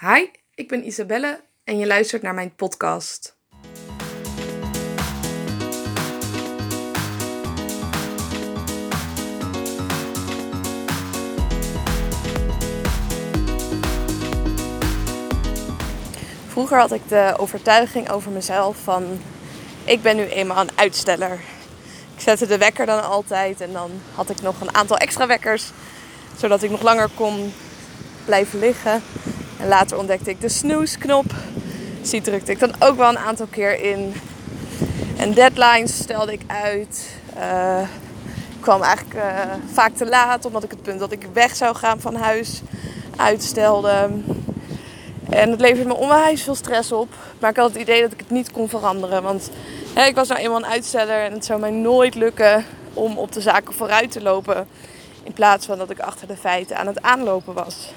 Hi, ik ben Isabelle en je luistert naar mijn podcast. Vroeger had ik de overtuiging over mezelf van ik ben nu eenmaal een uitsteller. Ik zette de wekker dan altijd en dan had ik nog een aantal extra wekkers zodat ik nog langer kon blijven liggen. En later ontdekte ik de snoesknop. Die drukte ik dan ook wel een aantal keer in. En deadlines stelde ik uit. Ik kwam eigenlijk uh, vaak te laat, omdat ik het punt dat ik weg zou gaan van huis uitstelde. En het leverde me onwijs veel stress op. Maar ik had het idee dat ik het niet kon veranderen. Want hè, ik was nou eenmaal een uitsteller en het zou mij nooit lukken om op de zaken vooruit te lopen. In plaats van dat ik achter de feiten aan het aanlopen was.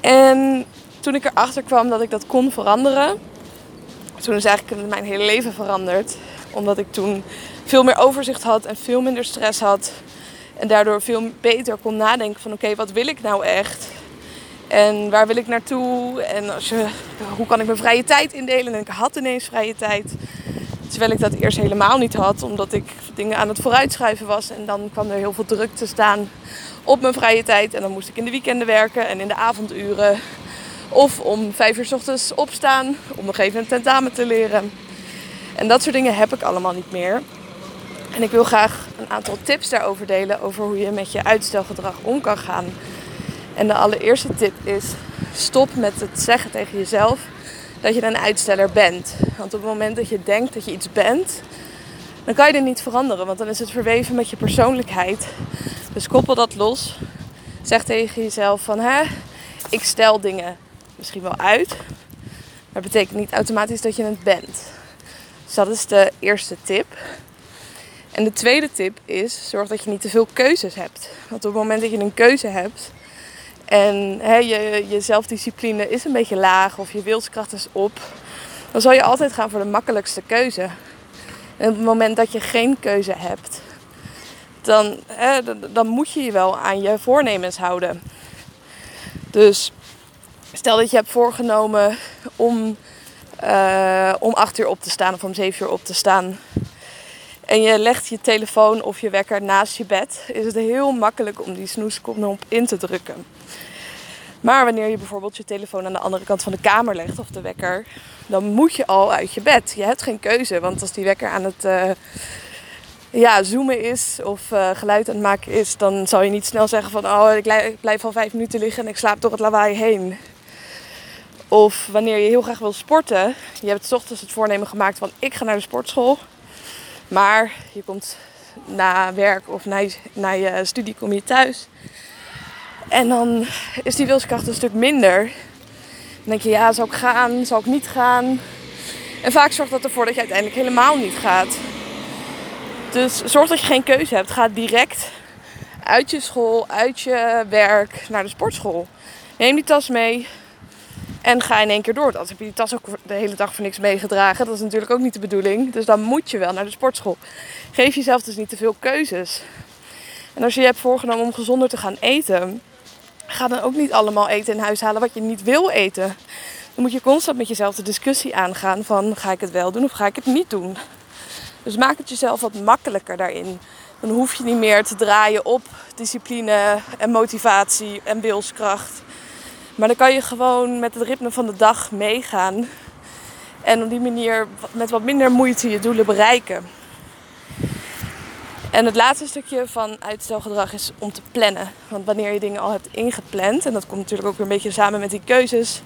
En toen ik erachter kwam dat ik dat kon veranderen, toen is eigenlijk mijn hele leven veranderd. Omdat ik toen veel meer overzicht had en veel minder stress had. En daardoor veel beter kon nadenken van oké, wat wil ik nou echt? En waar wil ik naartoe? En als je, hoe kan ik mijn vrije tijd indelen? En ik had ineens vrije tijd. Terwijl ik dat eerst helemaal niet had, omdat ik dingen aan het vooruitschuiven was. En dan kwam er heel veel druk te staan op mijn vrije tijd. En dan moest ik in de weekenden werken en in de avonduren. Of om vijf uur s ochtends opstaan om nog even een tentamen te leren. En dat soort dingen heb ik allemaal niet meer. En ik wil graag een aantal tips daarover delen over hoe je met je uitstelgedrag om kan gaan. En de allereerste tip is: stop met het zeggen tegen jezelf dat je een uitsteller bent. Want op het moment dat je denkt dat je iets bent, dan kan je dit niet veranderen. Want dan is het verweven met je persoonlijkheid. Dus koppel dat los. Zeg tegen jezelf van, hè, ik stel dingen misschien wel uit. Maar dat betekent niet automatisch dat je het bent. Dus dat is de eerste tip. En de tweede tip is, zorg dat je niet te veel keuzes hebt. Want op het moment dat je een keuze hebt, en hè, je, je zelfdiscipline is een beetje laag of je wilskracht is op, dan zal je altijd gaan voor de makkelijkste keuze. En op het moment dat je geen keuze hebt, dan, hè, dan moet je je wel aan je voornemens houden. Dus stel dat je hebt voorgenomen om, uh, om 8 uur op te staan of om 7 uur op te staan. En je legt je telefoon of je wekker naast je bed, is het heel makkelijk om die snoesknop in te drukken. Maar wanneer je bijvoorbeeld je telefoon aan de andere kant van de kamer legt of de wekker, dan moet je al uit je bed. Je hebt geen keuze, want als die wekker aan het uh, ja, zoomen is of uh, geluid aan het maken is, dan zal je niet snel zeggen van oh ik blijf al vijf minuten liggen en ik slaap door het lawaai heen. Of wanneer je heel graag wil sporten, je hebt s ochtends het voornemen gemaakt van ik ga naar de sportschool. Maar je komt na werk of na je, na je studie kom je thuis. En dan is die wilskracht een stuk minder. Dan denk je, ja, zou ik gaan, zou ik niet gaan? En vaak zorgt dat ervoor dat je uiteindelijk helemaal niet gaat. Dus zorg dat je geen keuze hebt. Ga direct uit je school, uit je werk naar de sportschool. Neem die tas mee en ga in één keer door. Dan heb je die tas ook de hele dag voor niks meegedragen. Dat is natuurlijk ook niet de bedoeling. Dus dan moet je wel naar de sportschool. Geef jezelf dus niet te veel keuzes. En als je je hebt voorgenomen om gezonder te gaan eten, ga dan ook niet allemaal eten in huis halen wat je niet wil eten. Dan moet je constant met jezelf de discussie aangaan van ga ik het wel doen of ga ik het niet doen. Dus maak het jezelf wat makkelijker daarin. Dan hoef je niet meer te draaien op discipline en motivatie en wilskracht. Maar dan kan je gewoon met het ritme van de dag meegaan. En op die manier met wat minder moeite je doelen bereiken. En het laatste stukje van uitstelgedrag is om te plannen. Want wanneer je dingen al hebt ingepland, en dat komt natuurlijk ook weer een beetje samen met die keuzes,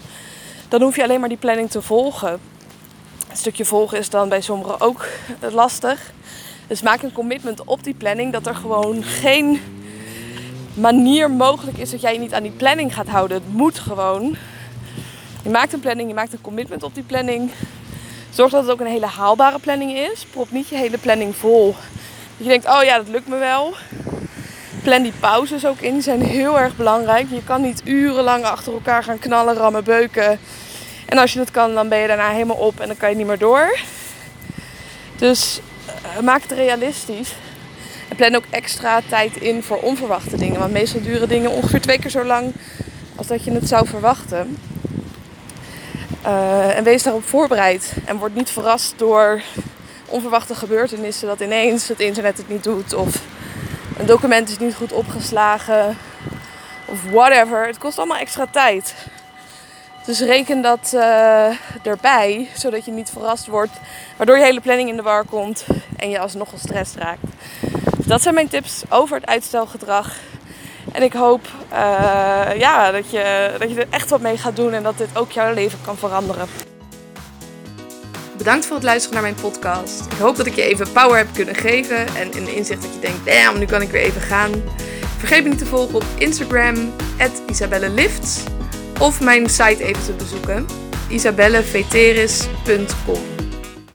dan hoef je alleen maar die planning te volgen. Een stukje volgen is dan bij sommigen ook lastig. Dus maak een commitment op die planning dat er gewoon geen manier mogelijk is dat jij je niet aan die planning gaat houden. Het moet gewoon. Je maakt een planning, je maakt een commitment op die planning. Zorg dat het ook een hele haalbare planning is. Prop niet je hele planning vol. Dat je denkt, oh ja, dat lukt me wel. Plan die pauzes ook in, die zijn heel erg belangrijk. Je kan niet urenlang achter elkaar gaan knallen, rammen, beuken. En als je dat kan, dan ben je daarna helemaal op en dan kan je niet meer door. Dus uh, maak het realistisch. Plan ook extra tijd in voor onverwachte dingen. Want meestal duren dingen ongeveer twee keer zo lang als dat je het zou verwachten. Uh, en wees daarop voorbereid. En word niet verrast door onverwachte gebeurtenissen dat ineens het internet het niet doet. Of een document is niet goed opgeslagen. Of whatever. Het kost allemaal extra tijd. Dus reken dat uh, erbij, zodat je niet verrast wordt, waardoor je hele planning in de war komt en je alsnog gestrest raakt. Dat zijn mijn tips over het uitstelgedrag. En ik hoop uh, ja, dat, je, dat je er echt wat mee gaat doen en dat dit ook jouw leven kan veranderen. Bedankt voor het luisteren naar mijn podcast. Ik hoop dat ik je even power heb kunnen geven en de inzicht dat je denkt, damn, nu kan ik weer even gaan. Vergeet me niet te volgen op Instagram, isabellelifts of mijn site even te bezoeken, isabelleveteris.com.